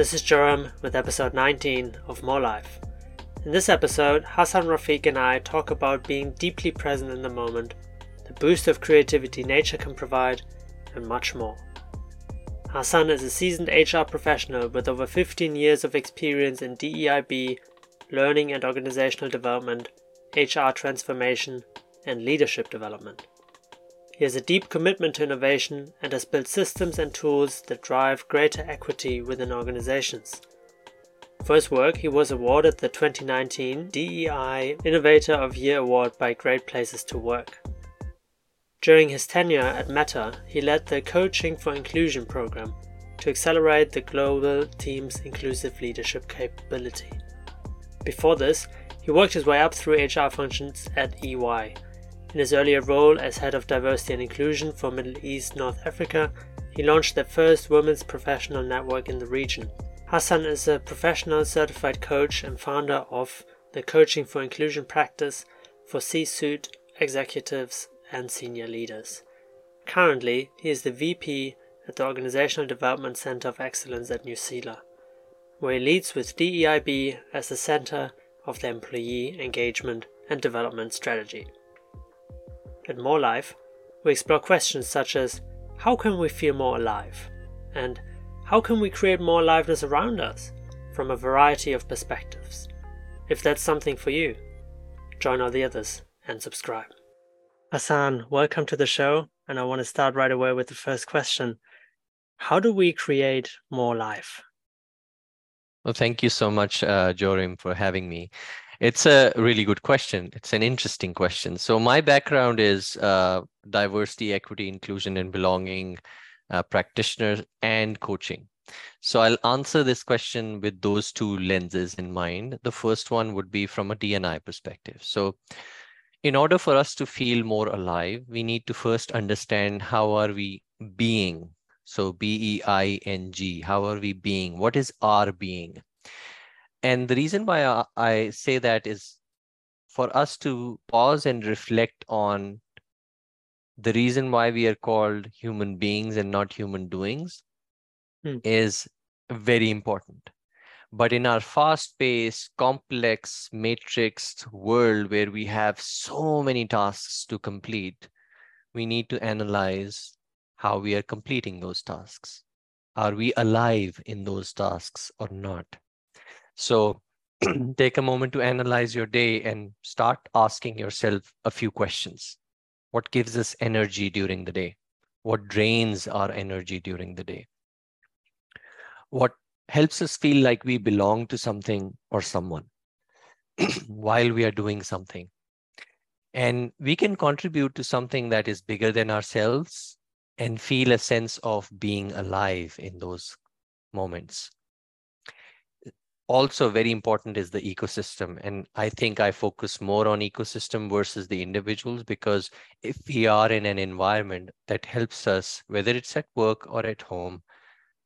This is Jorim with episode 19 of More Life. In this episode, Hasan Rafiq and I talk about being deeply present in the moment, the boost of creativity nature can provide, and much more. Hasan is a seasoned HR professional with over 15 years of experience in DEIB, learning and organizational development, HR transformation, and leadership development. He has a deep commitment to innovation and has built systems and tools that drive greater equity within organizations. For his work, he was awarded the 2019 DEI Innovator of Year Award by Great Places to Work. During his tenure at Meta, he led the Coaching for Inclusion program to accelerate the global team's inclusive leadership capability. Before this, he worked his way up through HR functions at EY in his earlier role as head of diversity and inclusion for Middle East North Africa, he launched the first women's professional network in the region. Hasan is a professional certified coach and founder of the Coaching for Inclusion practice for C suite executives and senior leaders. Currently, he is the VP at the Organizational Development Center of Excellence at Newsela, where he leads with DEIB as the center of the employee engagement and development strategy. At More Life, we explore questions such as how can we feel more alive? And how can we create more aliveness around us from a variety of perspectives? If that's something for you, join all the others and subscribe. Hasan, welcome to the show. And I want to start right away with the first question How do we create more life? Well, thank you so much, uh, Jorim, for having me. It's a really good question. It's an interesting question. So my background is uh, diversity, equity, inclusion, and belonging uh, practitioner and coaching. So I'll answer this question with those two lenses in mind. The first one would be from a D&I perspective. So in order for us to feel more alive, we need to first understand how are we being. So B-E-I-N-G, how are we being? What is our being? And the reason why I, I say that is for us to pause and reflect on the reason why we are called human beings and not human doings hmm. is very important. But in our fast paced, complex, matrixed world where we have so many tasks to complete, we need to analyze how we are completing those tasks. Are we alive in those tasks or not? So take a moment to analyze your day and start asking yourself a few questions. What gives us energy during the day? What drains our energy during the day? What helps us feel like we belong to something or someone while we are doing something? And we can contribute to something that is bigger than ourselves and feel a sense of being alive in those moments also very important is the ecosystem. And i think i focus more on ecosystem versus the individuals because if we are in an environment that helps us whether it's at work or at home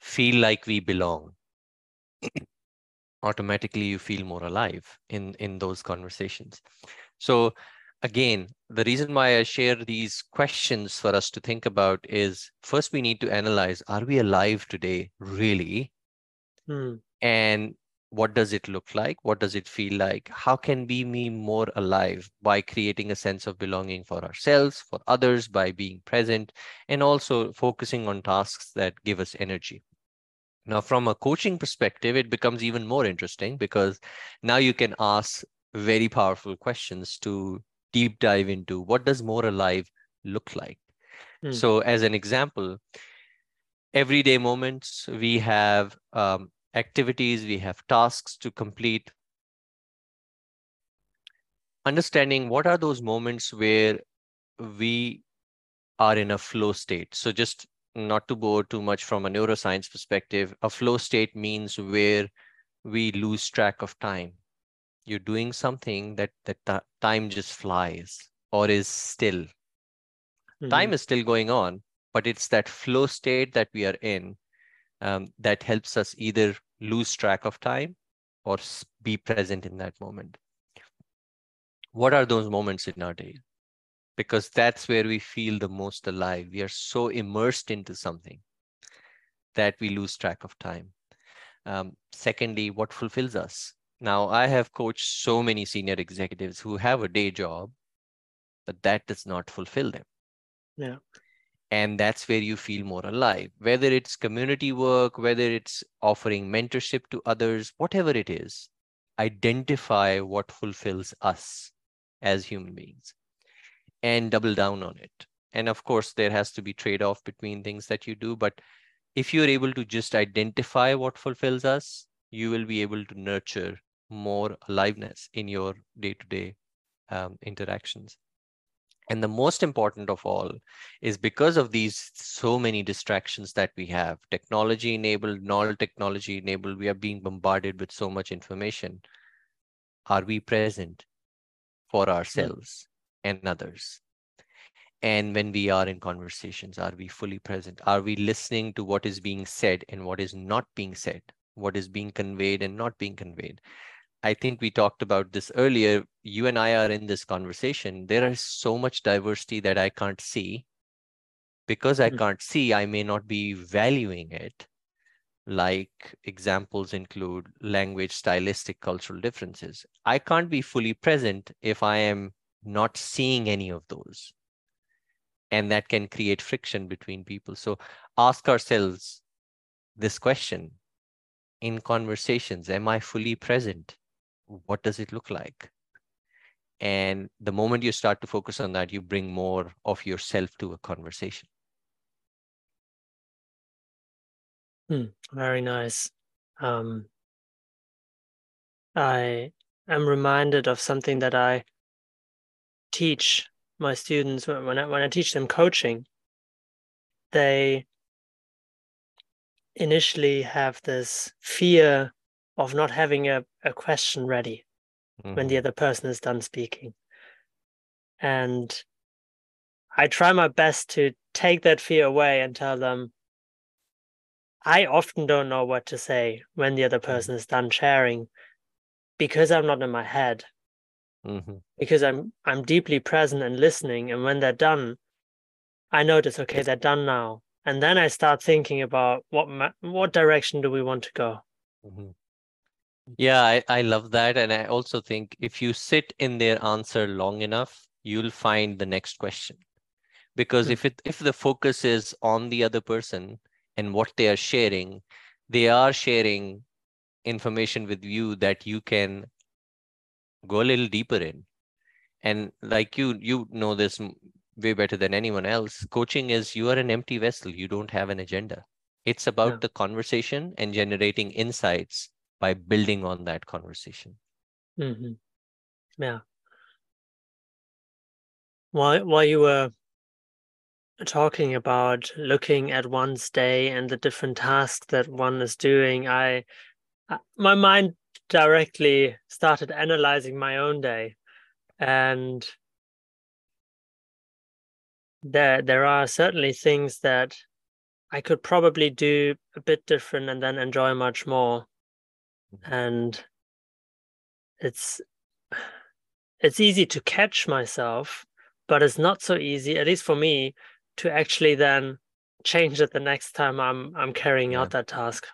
feel like we belong automatically you feel more alive in in those conversations. So again the reason why i share these questions for us to think about is first we need to analyze are we alive today really? Hmm. and what does it look like? What does it feel like? How can we be more alive by creating a sense of belonging for ourselves for others by being present and also focusing on tasks that give us energy? Now from a coaching perspective it becomes even more interesting because now you can ask very powerful questions to deep dive into what does more alive look like? Mm. so as an example everyday moments we have um, activities, we have tasks to complete. Understanding what are those moments where we are in a flow state. So just not to bore too much from a neuroscience perspective, a flow state means where we lose track of time. You're doing something that that time just flies or is still. Mm-hmm. Time is still going on, but it's that flow state that we are in um, that helps us either lose track of time or be present in that moment. What are those moments in our day? Because that's where we feel the most alive. We are so immersed into something that we lose track of time. Um, secondly, what fulfills us? Now, I have coached so many senior executives who have a day job, but that does not fulfill them. Yeah. And that's where you feel more alive, whether it's community work, whether it's offering mentorship to others, whatever it is, identify what fulfills us as human beings and double down on it. And of course, there has to be trade off between things that you do. But if you're able to just identify what fulfills us, you will be able to nurture more aliveness in your day to day interactions. And the most important of all is because of these so many distractions that we have, technology enabled, non technology enabled, we are being bombarded with so much information. Are we present for ourselves and others? And when we are in conversations, are we fully present? Are we listening to what is being said and what is not being said? What is being conveyed and not being conveyed? I think we talked about this earlier. You and I are in this conversation. There is so much diversity that I can't see. Because I mm-hmm. can't see, I may not be valuing it. Like examples include language, stylistic, cultural differences. I can't be fully present if I am not seeing any of those. And that can create friction between people. So ask ourselves this question in conversations Am I fully present? What does it look like? And the moment you start to focus on that, you bring more of yourself to a conversation. Hmm, very nice. Um, I am reminded of something that I teach my students when I, when I teach them coaching. They initially have this fear of not having a, a question ready mm-hmm. when the mm-hmm. other person is done speaking. And I try my best to take that fear away and tell them, I often don't know what to say when the other mm-hmm. person is done sharing because I'm not in my head. Mm-hmm. Because I'm I'm deeply present and listening. And when they're done, I notice, okay, they're done now. And then I start thinking about what what direction do we want to go. Mm-hmm. Yeah, I, I love that. And I also think if you sit in their answer long enough, you'll find the next question. Because mm-hmm. if it if the focus is on the other person and what they are sharing, they are sharing information with you that you can go a little deeper in. And like you, you know this way better than anyone else. Coaching is you are an empty vessel. You don't have an agenda. It's about yeah. the conversation and generating insights by building on that conversation. Mm-hmm. Yeah. While while you were talking about looking at one's day and the different tasks that one is doing, I my mind directly started analyzing my own day, and there there are certainly things that I could probably do a bit different and then enjoy much more and it's it's easy to catch myself but it's not so easy at least for me to actually then change it the next time i'm i'm carrying yeah. out that task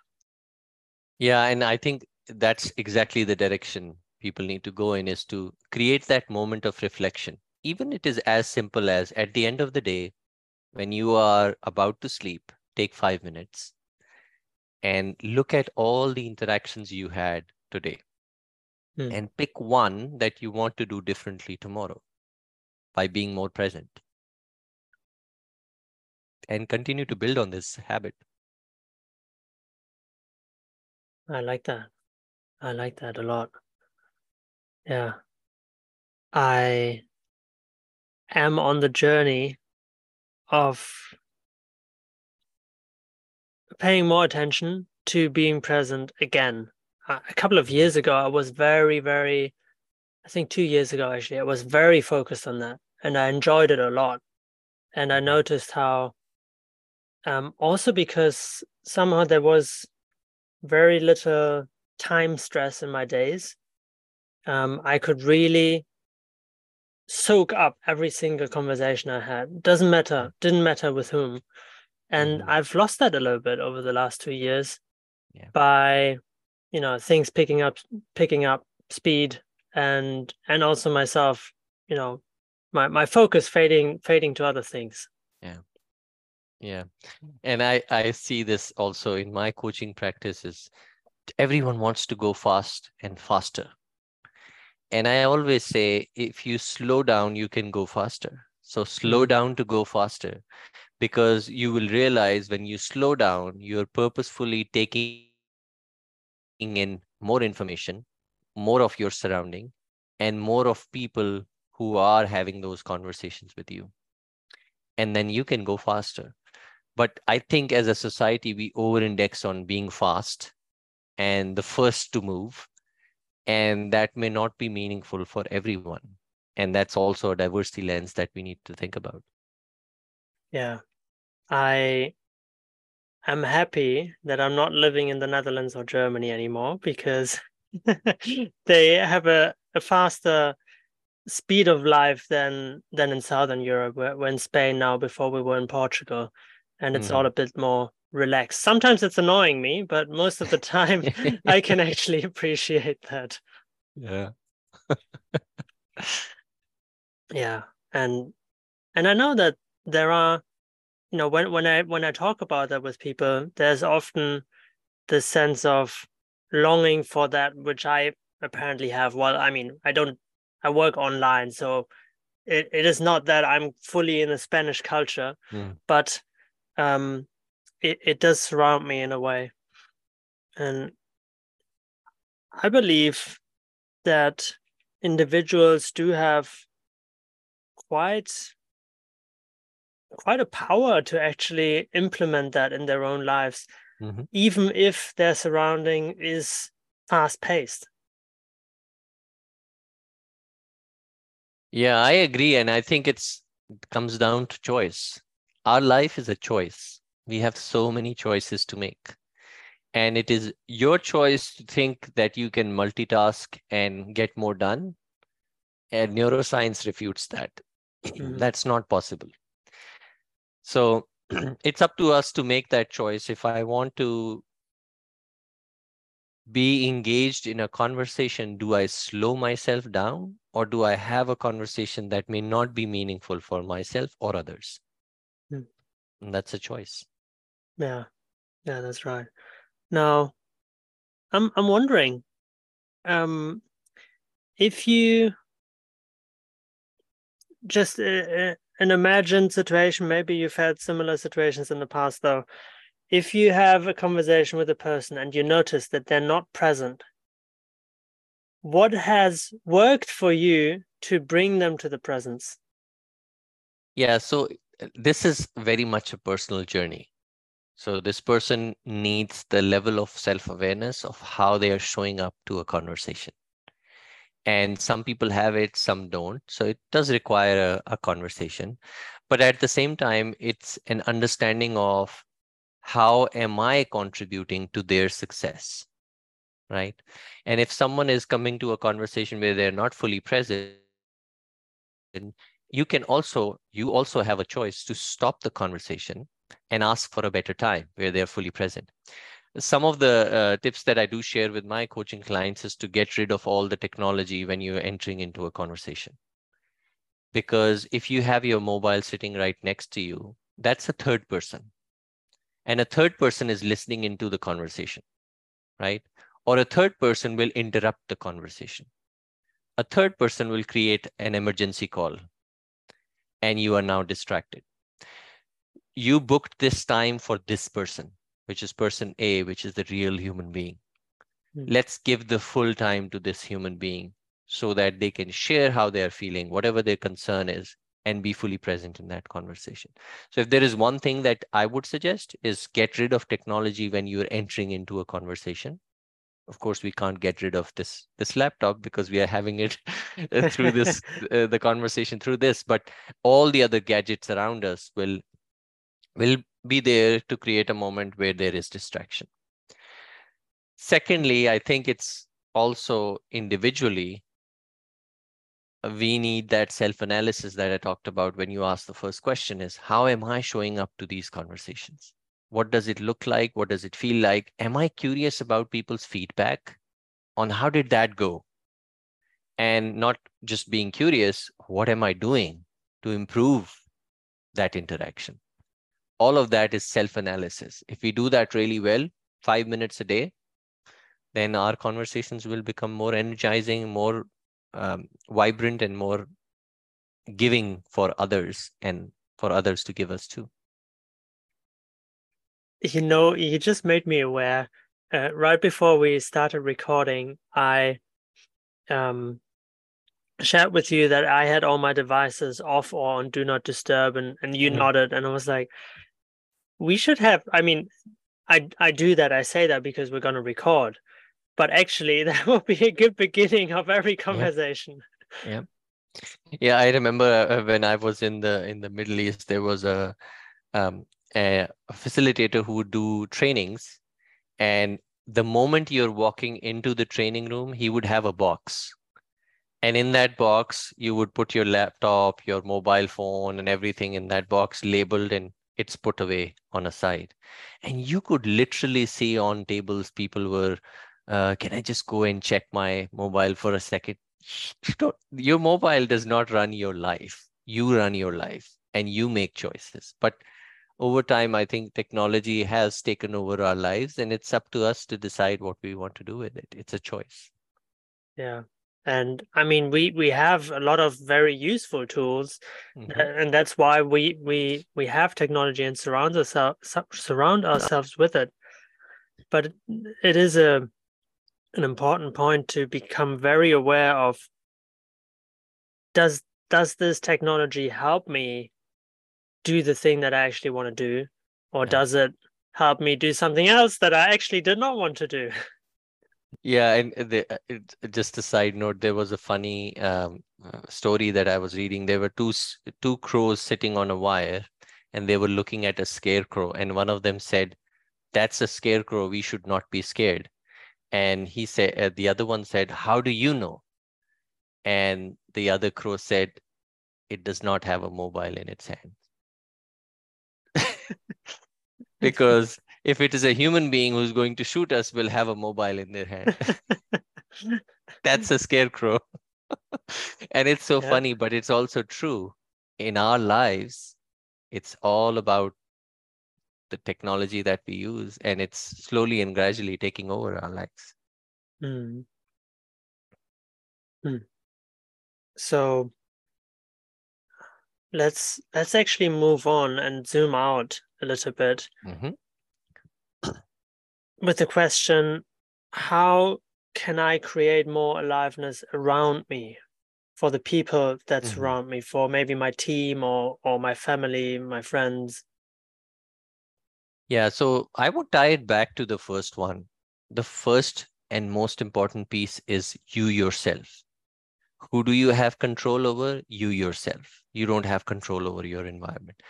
yeah and i think that's exactly the direction people need to go in is to create that moment of reflection even it is as simple as at the end of the day when you are about to sleep take 5 minutes and look at all the interactions you had today. Hmm. and pick one that you want to do differently tomorrow by being more present. And continue to build on this habit. I like that. I like that a lot. Yeah. I am on the journey of paying more attention to being present again. a couple of years ago, I was very, very, I think two years ago, actually, I was very focused on that and I enjoyed it a lot. And I noticed how, um, also because somehow there was very little time stress in my days, um, I could really soak up every single conversation I had. Doesn't matter, didn't matter with whom. And mm-hmm. I've lost that a little bit over the last two years. yeah. by you know things picking up picking up speed and and also myself you know my my focus fading fading to other things yeah yeah and i i see this also in my coaching practices everyone wants to go fast and faster and i always say if you slow down you can go faster so slow mm. down to go faster because you will realize when you slow down you're purposefully taking in more information more of your surrounding and more of people who are having those conversations with you. And then you can go faster. But i think as a society we over index on being fast and the first to move. And that may not be meaningful for everyone. And that's also a diversity lens that we need to think about. Yeah i am happy that i'm not living in the netherlands or germany anymore because they have a, a faster speed of life than than in southern europe where, when spain now before we were in portugal and it's mm. all a bit more relaxed. Sometimes it's annoying me, but most of the time I can actually appreciate that. Yeah. yeah. And and I know that there are you know when when I when I talk about that with people, there's often the sense of longing for that which I apparently have. Well, I mean, I don't I work online, so it, it is not that I'm fully in the Spanish culture, mm. but um it, it does surround me in a way. And I believe that individuals do have quite quite a power to actually implement that in their own lives mm-hmm. even if their surrounding is fast paced yeah i agree and i think it's it comes down to choice. Our life is a choice. We have so many choices to make. And it is your choice to think that you can multitask and get more done and neuroscience refutes that. Mm-hmm. that's not possible so it's up to us to make that choice if i want to be engaged in a conversation do i slow myself down or do i have a conversation that may not be meaningful for myself or others mm. that's a choice yeah, yeah, that's right. Now, I'm I'm wondering, um, if you just uh, uh, an imagined situation, maybe you've had similar situations in the past, though. If you have a conversation with a person and you notice that they're not present, what has worked for you to bring them to the presence? Yeah, so uh, this is very much a personal journey. So this person needs the level of self-awareness of how they are showing up to a conversation. And some people have it, some don't. So it does require a, a conversation. But at the same time, it's an understanding of how am I contributing to their success? Right. And if someone is coming to a conversation where they're not fully present, then you can also you also have a choice to stop the conversation and ask for a better time where they're fully present. Some of the uh, tips that I do share with my coaching clients is to get rid of all the technology when you're entering into a conversation. Because if you have your mobile sitting right next to you, that's a third person. And a third person is listening into the conversation, right? Or a third person will interrupt the conversation. A third person will create an emergency call and you are now distracted you booked this time for this person, which is person A, which is the real human being. Mm. Let's give the full time to this human being so that they can share how they're feeling, whatever their concern is, and be fully present in that conversation. So if there is one thing that I would suggest is get rid of technology when you're entering into a conversation. Of course, we can't get rid of this this laptop because we are having it through this uh, the conversation through this. But all the other gadgets around us will will be there to create a moment where there is distraction. Secondly, I think it's also individually, we need that self analysis that I talked about when you asked the first question is how am I showing up to these conversations? What does it look like? What does it feel like? Am I curious about people's feedback on how did that go? And not just being curious, what am I doing to improve that interaction? All of that is self analysis. If we do that really well, five minutes a day, then our conversations will become more energizing, more um, vibrant, and more giving for others and for others to give us too. You know, you just made me aware. Uh, right before we started recording, I um, shared with you that I had all my devices off or on do not disturb, and and you mm-hmm. nodded, and I was like, we should have. I mean, I I do that. I say that because we're going to record, but actually, that will be a good beginning of every conversation. Yeah. yeah. Yeah, I remember uh, when I was in the in the Middle East, there was a um, a facilitator who would do trainings, and the moment you're walking into the training room, he would have a box, and in that box you would put your laptop, your mobile phone, and everything in that box labeled, and it's put away on a side, and you could literally see on tables people were. Uh, can I just go and check my mobile for a second? your mobile does not run your life. You run your life and you make choices. But over time, I think technology has taken over our lives and it's up to us to decide what we want to do with it. It's a choice. Yeah. And I mean, we, we have a lot of very useful tools, mm-hmm. and that's why we, we we have technology and surround ourselves surround ourselves with it. But it is a an important point to become very aware of does does this technology help me do the thing that I actually want to do or yeah. does it help me do something else that I actually did not want to do yeah and the, uh, just a side note there was a funny um, uh, story that I was reading. There were two two crows sitting on a wire and they were looking at a scarecrow and one of them said that's a scarecrow we should not be scared. And he said uh, the other one said how do you know? And the other crow said it does not have a mobile in its hand because if it is a human being who's going to shoot us will have a mobile in their hand that's a scarecrow and it's so yeah. funny but it's also true in our lives it's all about the technology that we use and it's slowly and gradually taking over our lives mm. Mm. so let's let's actually move on and zoom out a little bit mm-hmm. With the question how can i create more aliveness around me for the people that mm-hmm. surround me for maybe my team or or my family my friends yeah, so I would tie it back to the first one. The first and most important piece is you yourself. Who do you have control over? You yourself. You don't have control over your environment.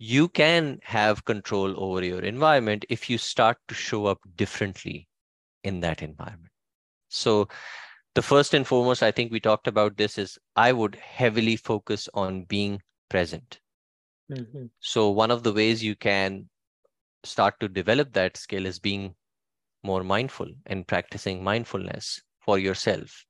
You can have control over your environment if you start to show up differently in that environment. So, the first and foremost, I think we talked about this is I would heavily focus on being present. Mm-hmm. So, one of the ways you can start to develop that skill is being more mindful and practicing mindfulness for yourself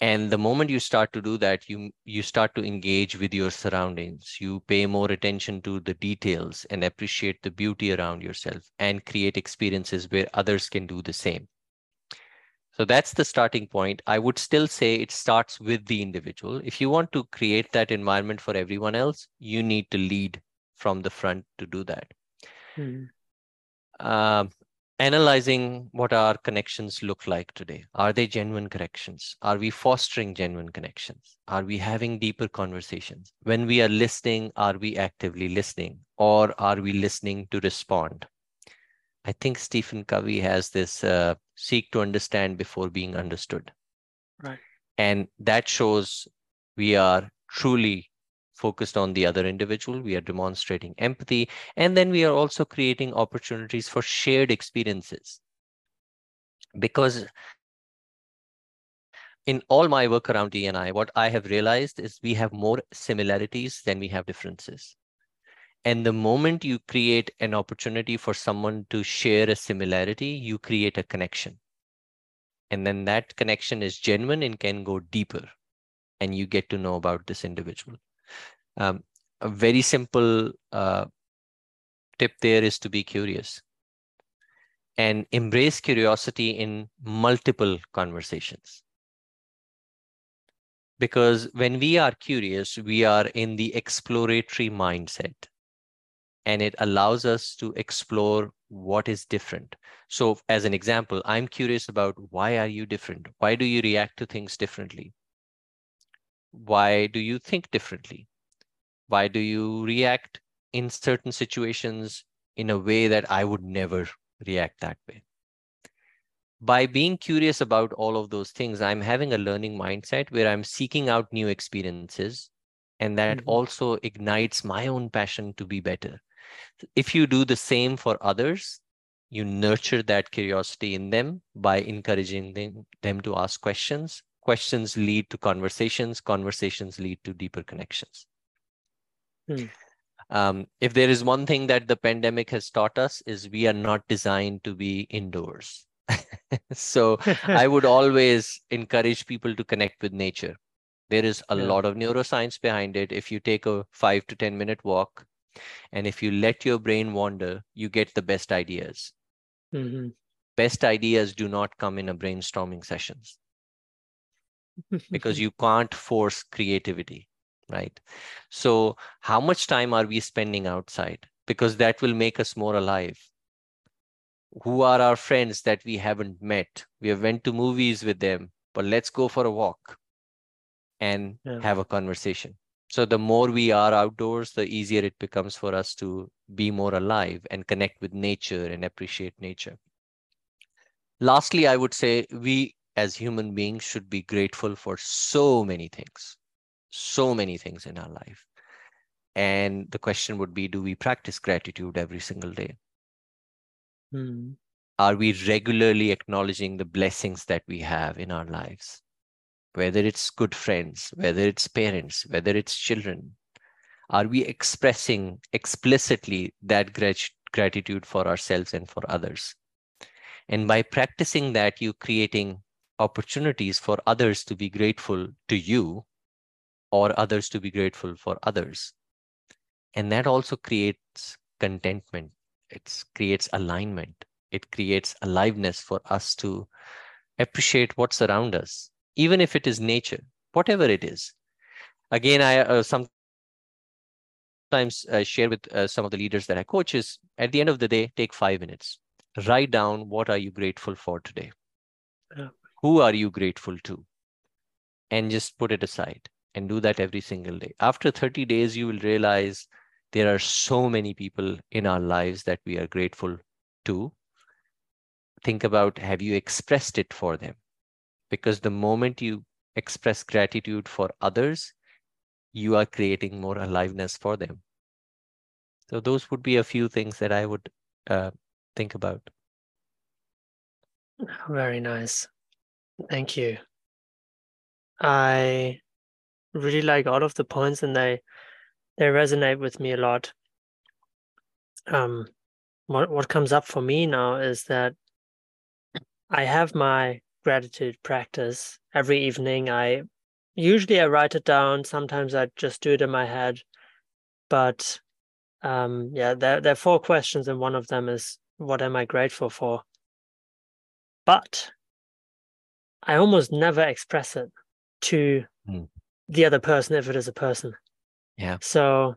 and the moment you start to do that you you start to engage with your surroundings. You pay more attention to the details and appreciate the beauty around yourself and create experiences where others can do the same. So that's the starting point. I would still say it starts with the individual. If you want to create that environment for everyone else you need to lead from the front to do that. Hmm. Uh, analyzing what our connections look like today. Are they genuine connections? Are we fostering genuine connections? Are we having deeper conversations? When we are listening, are we actively listening or are we listening to respond? I think Stephen Covey has this uh, seek to understand before being understood. Right. And that shows we are truly focused on the other individual. We are demonstrating empathy. And then we are also creating opportunities for shared experiences. Because in all my work around D&I, what I have realized is we have more similarities than we have differences. And the moment you create an opportunity for someone to share a similarity, you create a connection. And then that connection is genuine and can go deeper. And you get to know about this individual. Um, a very simple uh, tip there is to be curious and embrace curiosity in multiple conversations because when we are curious we are in the exploratory mindset and it allows us to explore what is different. So, as an example, I'm curious about why are you different? Why do you react to things differently? Why do you think differently? Why do you react in certain situations in a way that I would never react that way? By being curious about all of those things, I'm having a learning mindset where I'm seeking out new experiences. And that mm-hmm. also ignites my own passion to be better if you do the same for others, you nurture that curiosity in them by encouraging them, them to ask questions. Questions lead to conversations, conversations lead to deeper connections. Hmm. Um, if there is one thing that the pandemic has taught us is we are not designed to be indoors. so I would always encourage people to connect with nature. There is a yeah. lot of neuroscience behind it. If you take a five to 10 minute walk, and if you let your brain wander, you get the best ideas. Mm-hmm. Best ideas do not come in a brainstorming sessions because you can't force creativity, right? So, how much time are we spending outside? Because that will make us more alive. Who are our friends that we haven't met? We have went to movies with them, but let's go for a walk and yeah. have a conversation so the more we are outdoors, the easier it becomes for us to be more alive and connect with nature and appreciate nature. Lastly, I would say we as human beings should be grateful for so many things, so many things in our life. And the question would be do we practice gratitude every single day? Hmm. Are we regularly acknowledging the blessings that we have in our lives? whether it's good friends, whether it's parents, whether it's children? Are we expressing explicitly that grat- gratitude for ourselves and for others? And by practicing that, you're creating opportunities for others to be grateful to you or others to be grateful for others. And that also creates contentment. It creates alignment. It creates aliveness for us to appreciate what's around us even if it is nature, whatever it is. Again, I uh, sometimes uh, share with uh, some of the leaders that I coach is at the end of the day, take five minutes, write down what are you grateful for today? Yeah. Who are you grateful to? And just put it aside and do that every single day. After 30 days, you will realize there are so many people in our lives that we are grateful to. Think about have you expressed it for them? because the moment you express gratitude for others, you are creating more aliveness for them. So those would be a few things that I would uh, think about. Very nice. Thank you. I really like all of the points and they they resonate with me a lot. Um what what comes up for me now is that I have my gratitude practice every evening. I usually I write it down. Sometimes I just do it in my head. But um, yeah, there there are four questions, and one of them is what am I grateful for? But I almost never express it to mm. the other person if it is a person. Yeah. So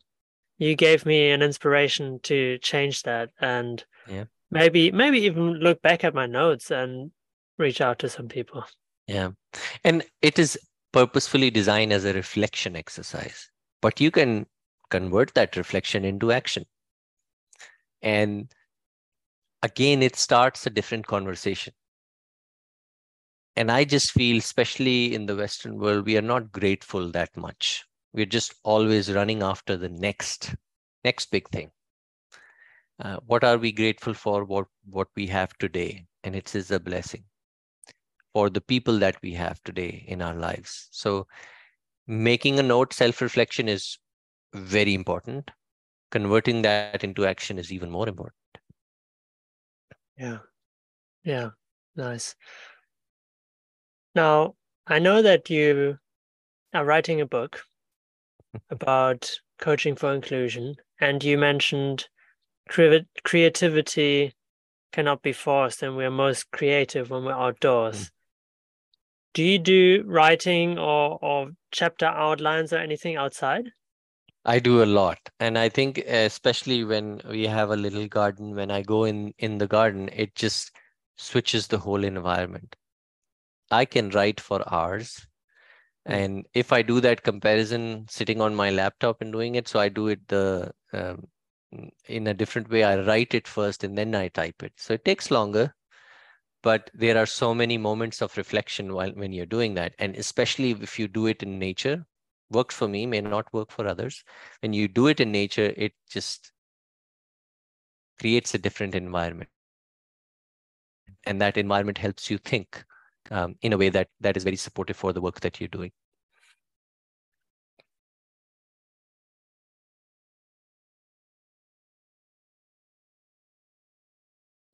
you gave me an inspiration to change that and yeah. maybe maybe even look back at my notes and reach out to some people. Yeah. And it is purposefully designed as a reflection exercise, but you can convert that reflection into action. And again, it starts a different conversation. And I just feel, especially in the Western world, we are not grateful that much. We're just always running after the next, next big thing. Uh, what are we grateful for? What what we have today, and it is a blessing for the people that we have today in our lives. So, making a note, self reflection is very important. converting that into action is even more important. Yeah. Yeah. Nice. Now, I know that you are writing a book about coaching for inclusion, and you mentioned cre- creativity cannot be forced, and we're most creative when we're outdoors. Mm. Do you do writing or, or chapter outlines or anything outside? I do a lot, and I think especially when we have a little garden, when I go in in the garden, it just switches the whole environment. I can write for hours. Hmm. And if I do that comparison sitting on my laptop and doing it, so I do it the um, in a different way. I write it first and then I type it. So it takes longer, but there are so many moments of reflection while when you're doing that, and especially if you do it in nature, works for me may not work for others. When you do it in nature, it just creates a different environment, and that environment helps you think um, in a way that that is very supportive for the work that you're doing.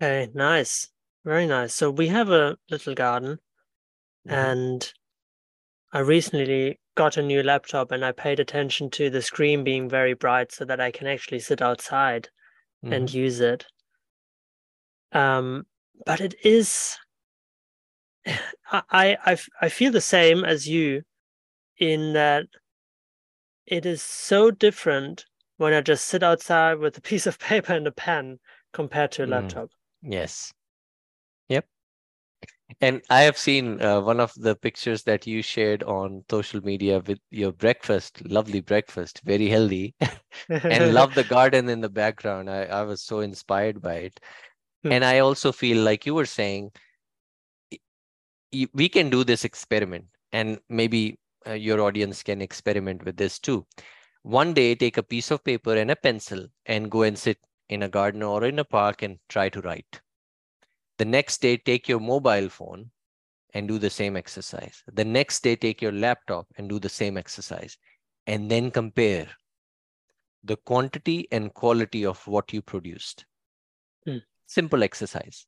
Okay, nice. Very nice. So we have a little garden mm-hmm. and I recently got a new laptop and I paid attention to the screen being very bright so that I can actually sit outside mm-hmm. and use it. Um, but it is I, I I feel the same as you in that it is so different when I just sit outside with a piece of paper and a pen compared to a mm. laptop. Yes. Yep. And I have seen uh, one of the pictures that you shared on social media with your breakfast, lovely breakfast, very healthy, and love the garden in the background. I, I was so inspired by it. Hmm. And I also feel like you were saying, we can do this experiment and maybe uh, your audience can experiment with this too. One day take a piece of paper and a pencil and go and sit in a garden or in a park and try to write. The next day take your mobile phone and do the same exercise. The next day take your laptop and do the same exercise and then compare the quantity and quality of what you produced. Hmm. simple exercise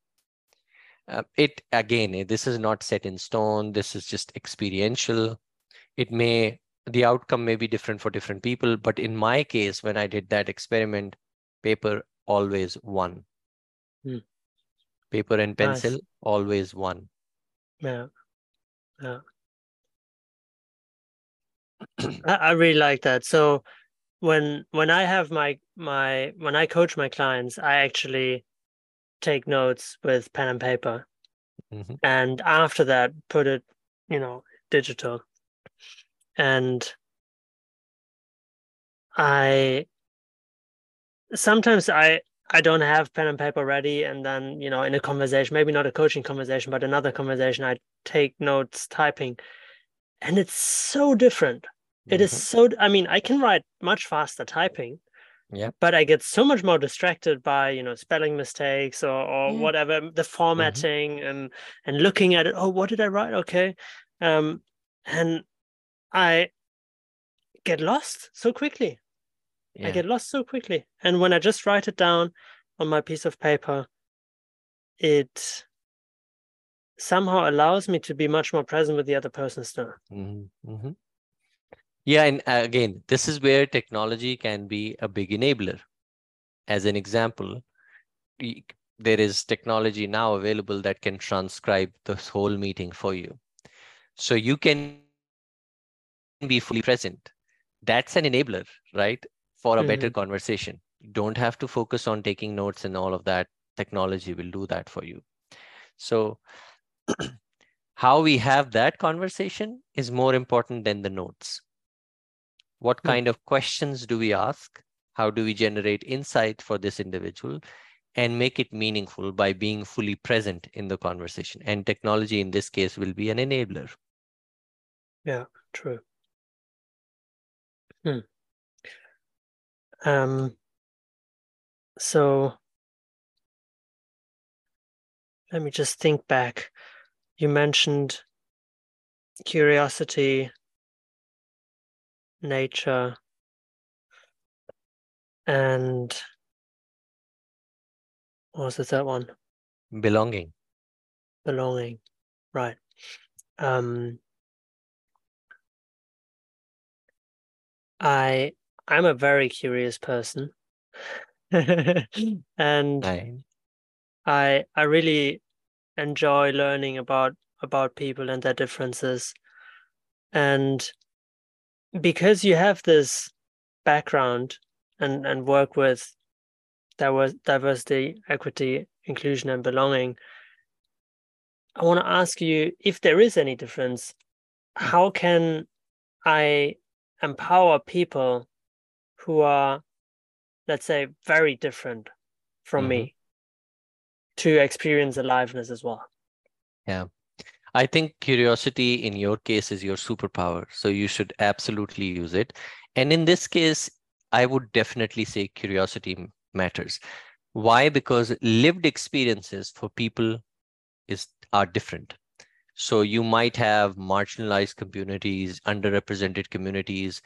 uh, it again eh, this is not set in stone. This is just experiential. It may the outcome may be different for different people but in my case when i did that experiment paper always won. Hmm. paper and pencil nice. always won. Yeah. Yeah. I, I really like that. So when when i have my my when i coach my clients i actually take notes with pen and paper. Mm-hmm. And after that, put it, you know, digital. And I sometimes I I don't have pen and paper ready, and then you know, in a conversation, maybe not a coaching conversation, but another conversation, I take notes typing, and it's so different. It is mm-hmm. so. I mean, I can write much faster typing, yeah. But I get so much more distracted by, you know, spelling mistakes or, or yeah. whatever, the mm-hmm. formatting mm-hmm. and and looking at it. Oh, what did I write? Okay. Um, and I get lost so quickly. Yeah. I get lost so quickly. And when I just write it down on my piece of paper, it somehow allows me to be much more present with the other person still. Mm-hmm. Yeah, and uh, again, this is where technology can be a big enabler. As an example, there is technology now available that can transcribe this whole meeting for you. So you can be fully present. That's an enabler, right? For a mm-hmm. better conversation. You don't have to focus on taking notes and all of that. Technology will do that for you. So how we have that conversation is more important than the notes. What hmm. kind of questions do we ask? How do we generate insight for this individual and make it meaningful by being fully present in the conversation? And technology in this case will be an enabler. Yeah, true. Hmm. Um, so let me just think back. You mentioned curiosity, nature and what was the third one? Belonging. Belonging. Right. Um I I'm a very curious person. and. I I really enjoy learning about about people and their differences. And because you have this background and, and work with diversity, equity, inclusion, and belonging, I want to ask you if there is any difference, how can I empower people who are, let's say, very different from mm-hmm. me to experience aliveness as well? Yeah. I think curiosity in your case is your superpower. So you should absolutely use it. And in this case, I would definitely say curiosity matters. Why? Because lived experiences for people is are different. So you might have marginalized communities, underrepresented communities.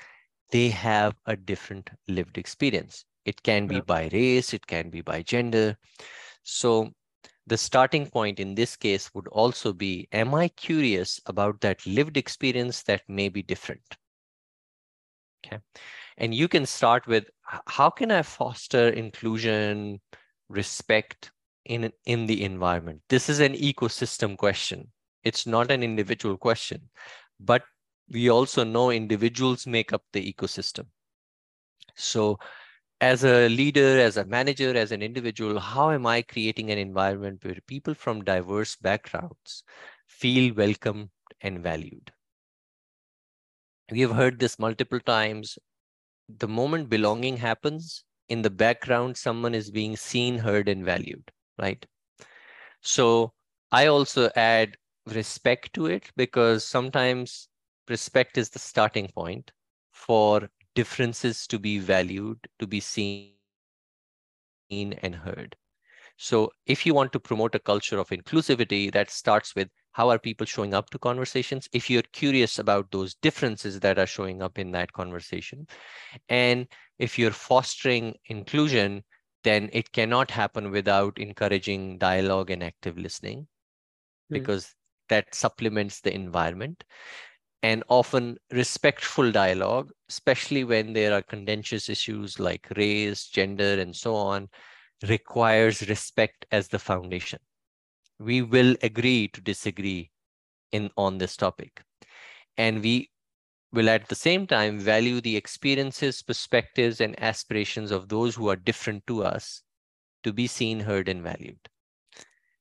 They have a different lived experience. It can be yeah. by race, it can be by gender. So the starting point in this case would also be, am I curious about that lived experience that may be different? Okay. And you can start with, how can I foster inclusion, respect in, in the environment? This is an ecosystem question. It's not an individual question, but we also know individuals make up the ecosystem. So as a leader, as a manager, as an individual, how am I creating an environment where people from diverse backgrounds feel welcome and valued? We have heard this multiple times. The moment belonging happens, in the background, someone is being seen, heard, and valued, right? So I also add respect to it because sometimes respect is the starting point for differences to be valued, to be seen and heard. So if you want to promote a culture of inclusivity, that starts with how are people showing up to conversations? If you're curious about those differences that are showing up in that conversation, and if you're fostering inclusion, then it cannot happen without encouraging dialogue and active listening mm. because that supplements the environment and often respectful dialogue, especially when there are contentious issues like race, gender, and so on, requires respect as the foundation. We will agree to disagree in on this topic. And we will at the same time value the experiences, perspectives, and aspirations of those who are different to us to be seen, heard, and valued.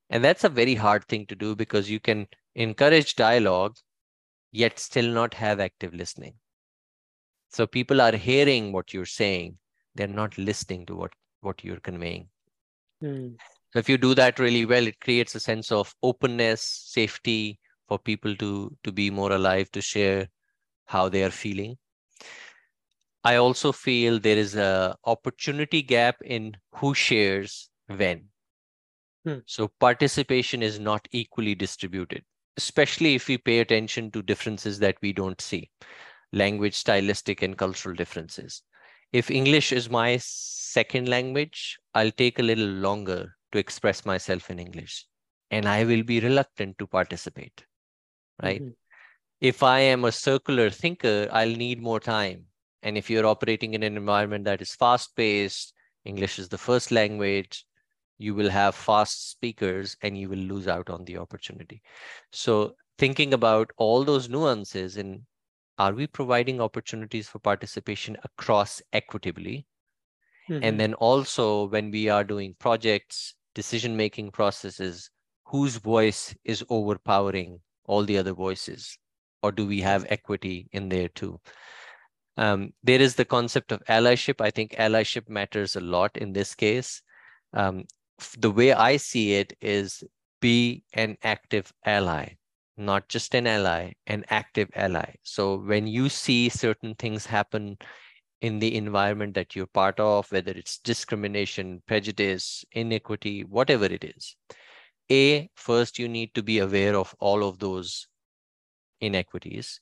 And that's a very hard thing to do because you can encourage dialogue yet still not have active listening. So people are hearing what you're saying, they're not listening to what, what you're conveying. Mm. So if you do that really well, it creates a sense of openness, safety for people to, to be more alive, to share how they are feeling. I also feel there is a opportunity gap in who shares when. Hmm. So participation is not equally distributed especially if we pay attention to differences that we don't see, language, stylistic, and cultural differences. If English is my second language, I'll take a little longer to express myself in English, and I will be reluctant to participate, right? Mm-hmm. If I am a circular thinker, I'll need more time. And if you're operating in an environment that is fast paced, English is the first language, you will have fast speakers and you will lose out on the opportunity. So thinking about all those nuances and are we providing opportunities for participation across equitably? Mm-hmm. And then also when we are doing projects, decision making processes, whose voice is overpowering all the other voices? Or do we have equity in there too? Um, there is the concept of allyship. I think allyship matters a lot in this case. Um, the way I see it is be an active ally, not just an ally, an active ally. So when you see certain things happen in the environment that you're part of, whether it's discrimination, prejudice, inequity, whatever it is, A, first you need to be aware of all of those inequities.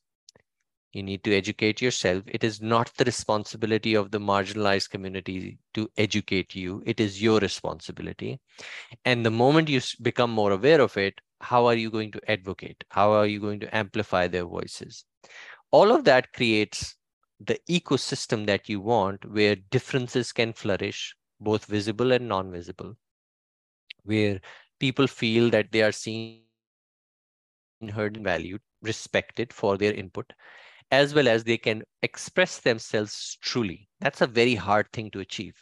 You need to educate yourself. It is not the responsibility of the marginalized community to educate you. It is your responsibility. And the moment you become more aware of it, how are you going to advocate? How are you going to amplify their voices? All of that creates the ecosystem that you want where differences can flourish, both visible and non visible, where people feel that they are seen, heard, and valued, respected for their input, as well as they can express themselves truly. That's a very hard thing to achieve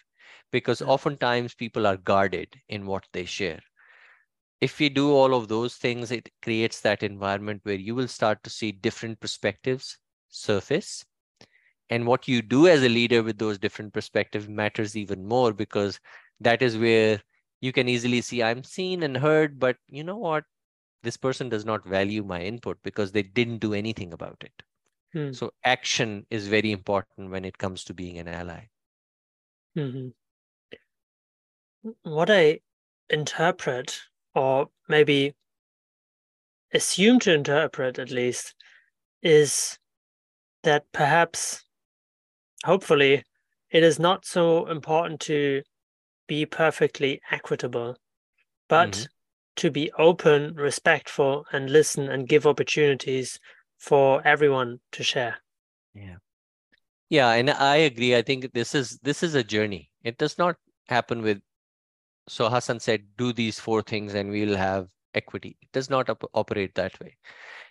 because oftentimes people are guarded in what they share. If we do all of those things, it creates that environment where you will start to see different perspectives surface. And what you do as a leader with those different perspectives matters even more because that is where you can easily see I'm seen and heard, but you know what? This person does not value my input because they didn't do anything about it. Hmm. So action is very important when it comes to being an ally. Mm-hmm. What I interpret, or maybe assume to interpret at least, is that perhaps, hopefully, it is not so important to be perfectly equitable, but mm-hmm. to be open, respectful, and listen and give opportunities for everyone to share. Yeah. Yeah, and I agree. I think this is this is a journey. It does not happen with so Hasan said, do these four things and we'll have equity. It does not op- operate that way.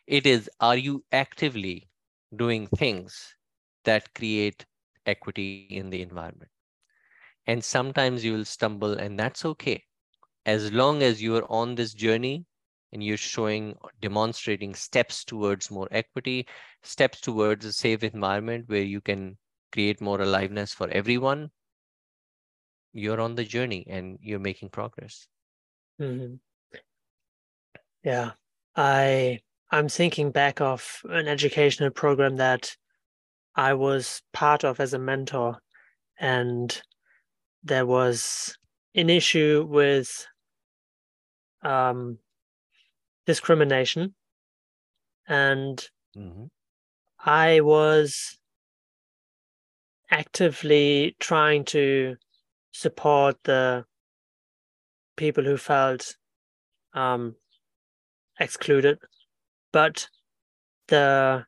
It is, are you actively doing things that create equity in the environment? And sometimes you will stumble, and that's okay. As long as you are on this journey and you're showing, demonstrating steps towards more equity, steps towards a safe environment where you can create more aliveness for everyone, you're on the journey and you're making progress. Mm-hmm. Yeah, I I'm thinking back of an educational program that I was part of as a mentor, and there was an issue with um, discrimination and mm-hmm. i was actively trying to support the people who felt um, excluded but the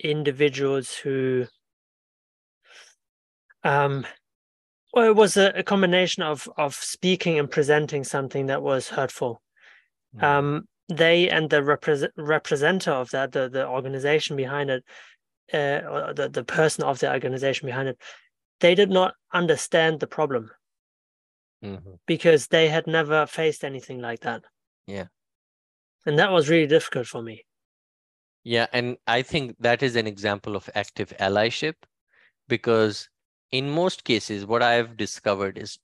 individuals who um, well it was a, a combination of of speaking and presenting something that was hurtful mm. um they and the represent representative of that, the the organization behind it, uh, or the the person of the organization behind it, they did not understand the problem mm-hmm. because they had never faced anything like that. Yeah, and that was really difficult for me. Yeah, and I think that is an example of active allyship because in most cases, what I've discovered is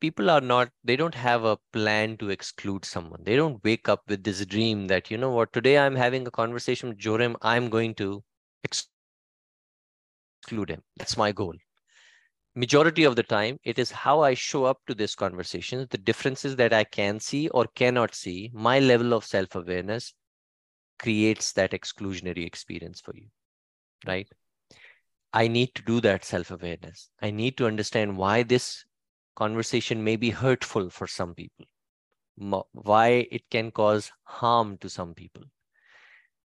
people are not they don't have a plan to exclude someone. They don't wake up with this dream that you know what today i'm having a conversation with Jorim i'm going to exclude him. That's my goal. Majority of the time it is how i show up to this conversation the differences that i can see or cannot see my level of self-awareness creates that exclusionary experience for you right? I need to do that self-awareness. I need to understand why this conversation may be hurtful for some people, why it can cause harm to some people,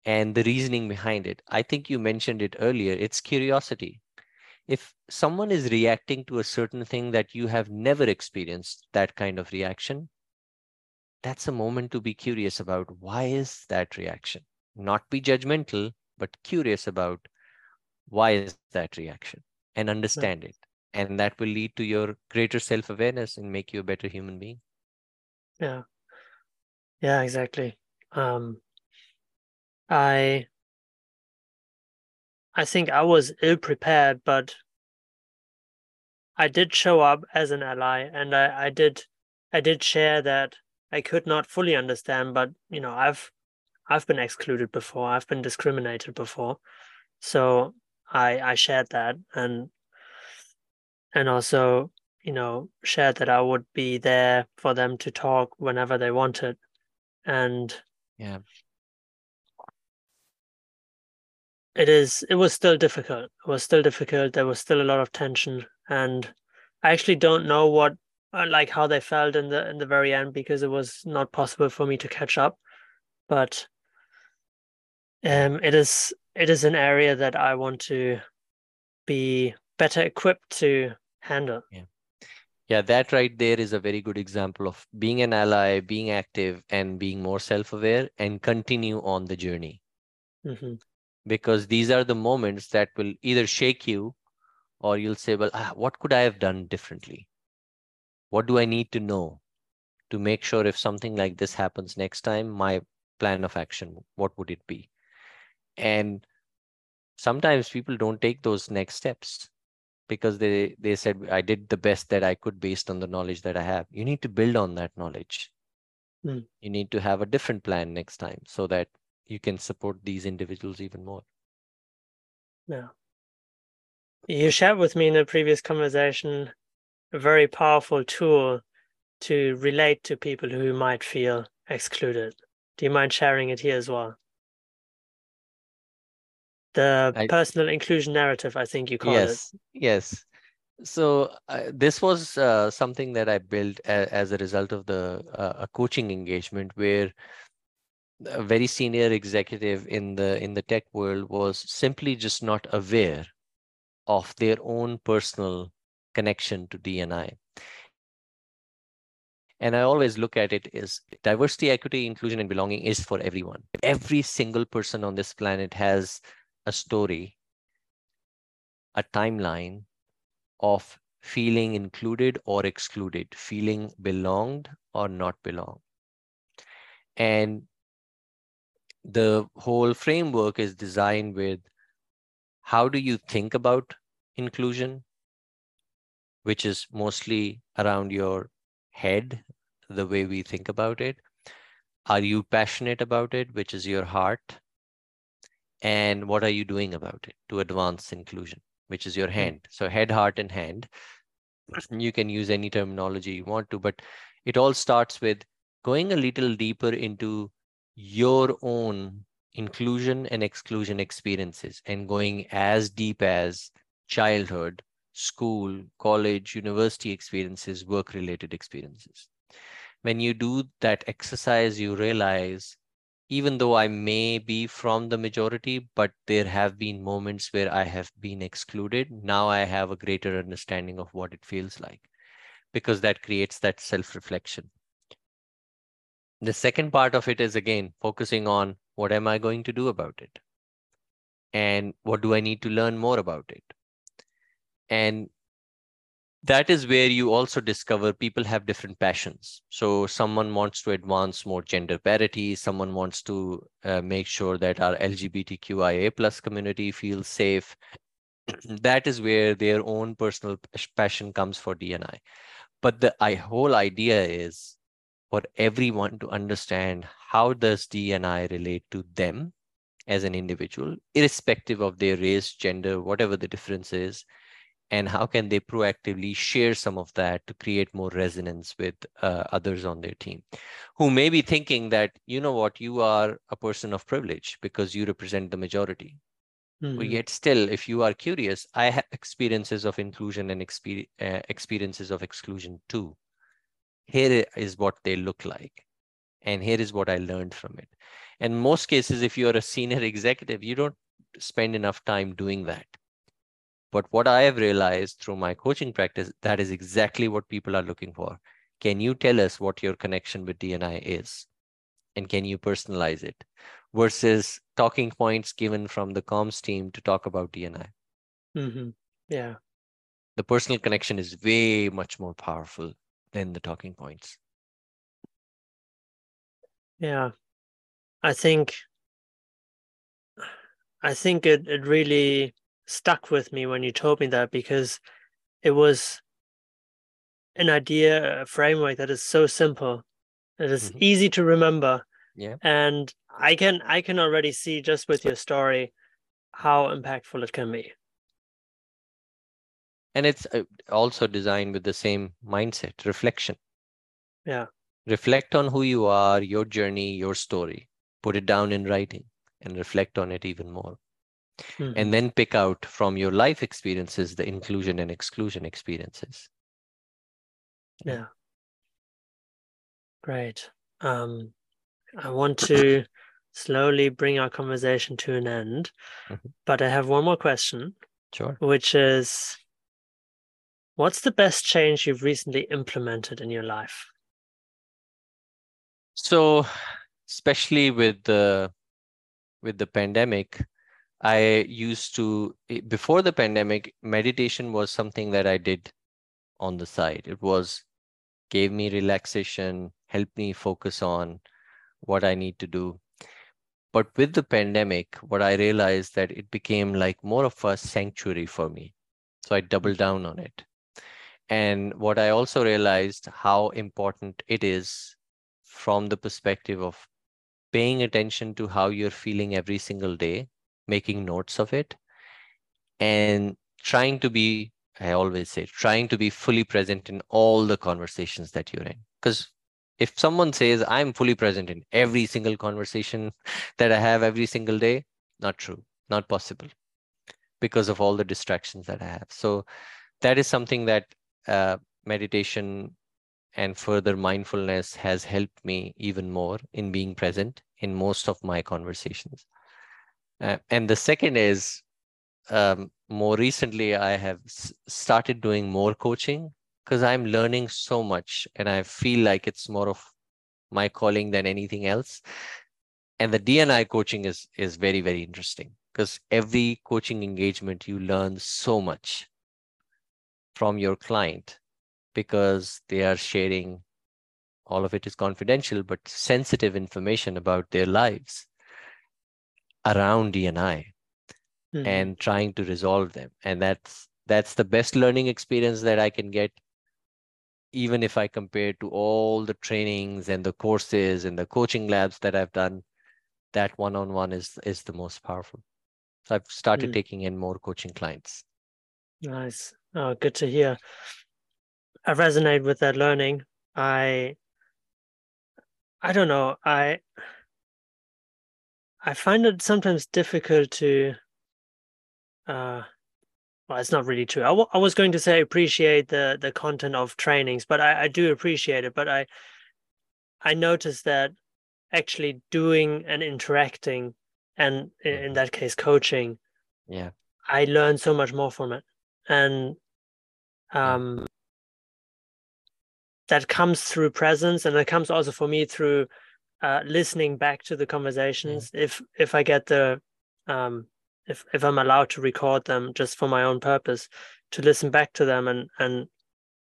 and the reasoning behind it. I think you mentioned it earlier. It's curiosity. If someone is reacting to a certain thing that you have never experienced that kind of reaction, that's a moment to be curious about why is that reaction? Not be judgmental, but curious about why is that reaction and understand it and that will lead to your greater self-awareness and make you a better human being. Yeah. Yeah exactly. Um i i think i was ill prepared but i did show up as an ally and i i did i did share that i could not fully understand but you know i've i've been excluded before. I've been discriminated before. So i i shared that and and also you know shared that i would be there for them to talk whenever they wanted. And yeah. it is it was still difficult. It was still difficult. There was still a lot of tension. And i actually don't know what uh, like how they felt in the in the very end because it was not possible for me to catch up. But um it is it is an area that i want to be better equipped to handle. Yeah. Yeah that right there is a very good example of being an ally being active and being more self-aware and continue on the journey. Mm-hmm. because these are the moments that will either shake you or you'll say well ah, what could i have done differently? What do i need to know to make sure if something like this happens next time my plan of action what would it be? And sometimes people don't take those next steps because they they said i did the best that i could based on the knowledge that i have. You need to build on that knowledge. Mm. you need to have a different plan next time so that you can support these individuals even more. Yeah. You shared with me in a previous conversation a very powerful tool to relate to people who might feel excluded. Do you mind sharing it here as well the I, personal inclusion narrative i think you call yes, it. Yes so uh, this was uh, something that i built a, as a result of the uh, a coaching engagement where a very senior executive in the in the tech world was simply just not aware of their own personal connection to D&I and i always look at it as diversity equity inclusion and belonging is for everyone. Every single person on this planet has a story, a timeline of feeling included or excluded, feeling belonged or not belong. And the whole framework is designed with how do you think about inclusion, which is mostly around your head, the way we think about it. Are you passionate about it, which is your heart? And what are you doing about it to advance inclusion which is your hmm. hand? So head heart and hand. You can use any terminology you want to but it all starts with going a little deeper into your own inclusion and exclusion experiences and going as deep as childhood school college university experiences work related experiences. When you do that exercise you realize even though I may be from the majority, but there have been moments where I have been excluded. Now I have a greater understanding of what it feels like because that creates that self reflection. The second part of it is again focusing on what am I going to do about it? And what do I need to learn more about it? And that is where you also discover people have different passions. So someone wants to advance more gender parity. Someone wants to uh, make sure that our lgbtqia plus community feels safe. That is where their own personal passion comes for D&I but the I, whole idea is for everyone to understand how does D&I relate to them as an individual irrespective of their race gender whatever the difference is and how can they proactively share some of that to create more resonance with uh, others on their team? Who may be thinking that you know what? You are a person of privilege because you represent the majority. Mm-hmm. but yet still if you are curious i have experiences of inclusion and exper- uh, experiences of exclusion too. Here is what they look like and here is what i learned from it. In most cases if you're a senior executive you don't spend enough time doing that but what I have realized through my coaching practice, that is exactly what people are looking for. Can you tell us what your connection with D&I is? And can you personalize it versus talking points given from the comms team to talk about D&I? Mm-hmm. Yeah. The personal connection is way much more powerful than the talking points. Yeah. I think I think it, it really stuck with me when you told me that because it was an idea, a framework that is so simple, that is mm-hmm. easy to remember. Yeah. And I can I can already see just with your story how impactful it can be. And it's uh, also designed with the same mindset, reflection. Yeah. Reflect on who you are, your journey, your story. Put it down in writing and reflect on it even more mm-hmm. and then pick out from your life experiences the inclusion and exclusion experiences. Yeah. Great. Um, I want to slowly bring our conversation to an end, mm-hmm. but I have one more question. Sure. Which is what's the best change you've recently implemented in your life? So, especially with the with the pandemic, I used to eh, before the pandemic, meditation was something that I did on the side. It was gave me relaxation, helped me focus on what I need to do. But with the pandemic, what I realized that it became like more of a sanctuary for me. So I doubled down on it. And what I also realized how important it is from the perspective of paying attention to how you're feeling every single day, making notes of it, and trying to be, I always say, trying to be fully present in all the conversations that you're in. Because if someone says, I'm fully present in every single conversation that I have every single day, not true, not possible because of all the distractions that I have. So that is something that uh, meditation and further mindfulness has helped me even more in being present in most of my conversations. Uh, and the second is um, more recently, I have s- started doing more coaching because I'm learning so much and I feel like it's more of my calling than anything else. And the D&I coaching is is very, very interesting because every coaching engagement you learn so much from your client because they are sharing all of it is confidential but sensitive information about their lives around D&I mm-hmm. and trying to resolve them and that's that's the best learning experience that i can get even if i compare to all the trainings and the courses and the coaching labs that i've done that one-on-one is is the most powerful so i've started mm. taking in more coaching clients nice oh good to hear I resonate with that learning. I I don't know. I I find it sometimes difficult to uh well it's not really true. I, w- I was going to say appreciate the the content of trainings, but I, I do appreciate it, but I I noticed that actually doing and interacting and in, in that case coaching yeah I learned so much more from it. And um that comes through presence and that comes also for me through uh, listening back to the conversations yeah. if if i get the um if if i'm allowed to record them just for my own purpose to listen back to them and and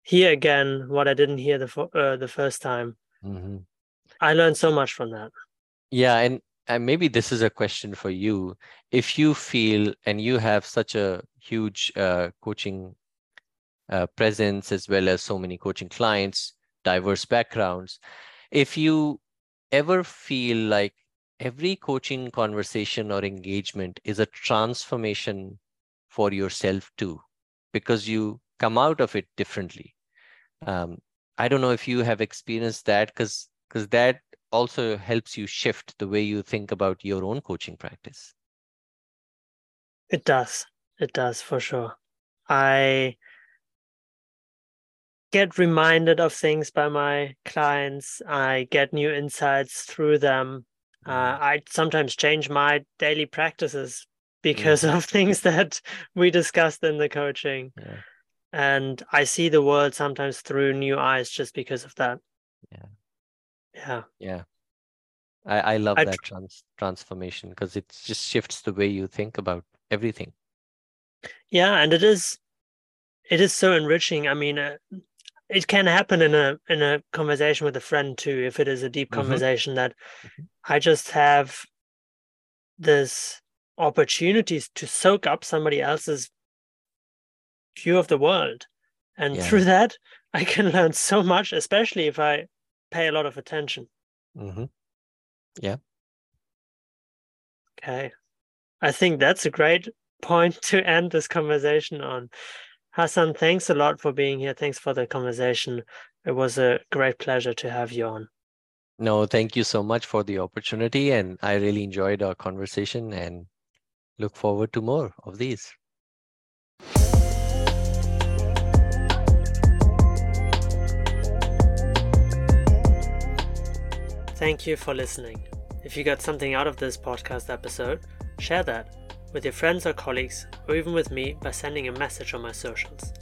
hear again what i didn't hear the uh, the first time mm-hmm. i learned so much from that yeah and and maybe this is a question for you if you feel and you have such a huge uh, coaching uh, presence as well as so many coaching clients, diverse backgrounds. If you ever feel like every coaching conversation or engagement is a transformation for yourself too, because you come out of it differently. Um, I don't know if you have experienced that because because that also helps you shift the way you think about your own coaching practice. It does. It does for sure. I get reminded of things by my clients. I get new insights through them. Uh, mm-hmm. I sometimes change my daily practices because yeah. of things that we discussed in the coaching. Yeah. And I see the world sometimes through new eyes just because of that. Yeah. Yeah. Yeah. I, I love I, that trans- transformation because it just shifts the way you think about everything. Yeah. And it is, it is so enriching. I mean, uh, it can happen in a in a conversation with a friend too if it is a deep mm-hmm. conversation that mm-hmm. i just have this opportunities to soak up somebody else's view of the world and yeah. through that i can learn so much especially if i pay a lot of attention mm-hmm. yeah okay i think that's a great point to end this conversation on Hasan, thanks a lot for being here. Thanks for the conversation. It was a great pleasure to have you on. No, thank you so much for the opportunity. And I really enjoyed our conversation and look forward to more of these. Thank you for listening. If you got something out of this podcast episode, share that with your friends or colleagues, or even with me by sending a message on my socials.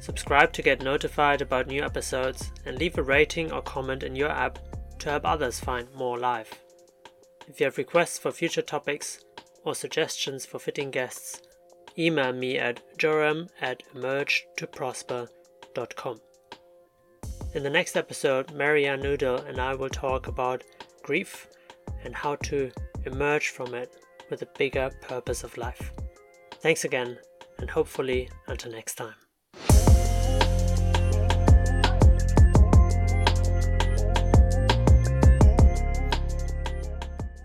Subscribe to get notified about new episodes and leave a rating or comment in your app to help others find more life. If you have requests for future topics or suggestions for fitting guests, email me at jorim at emergetoprosper.com. In the next episode, Marianne Noodle and I will talk about grief and how to emerge from it with a bigger purpose of life. Thanks again, and hopefully, until next time.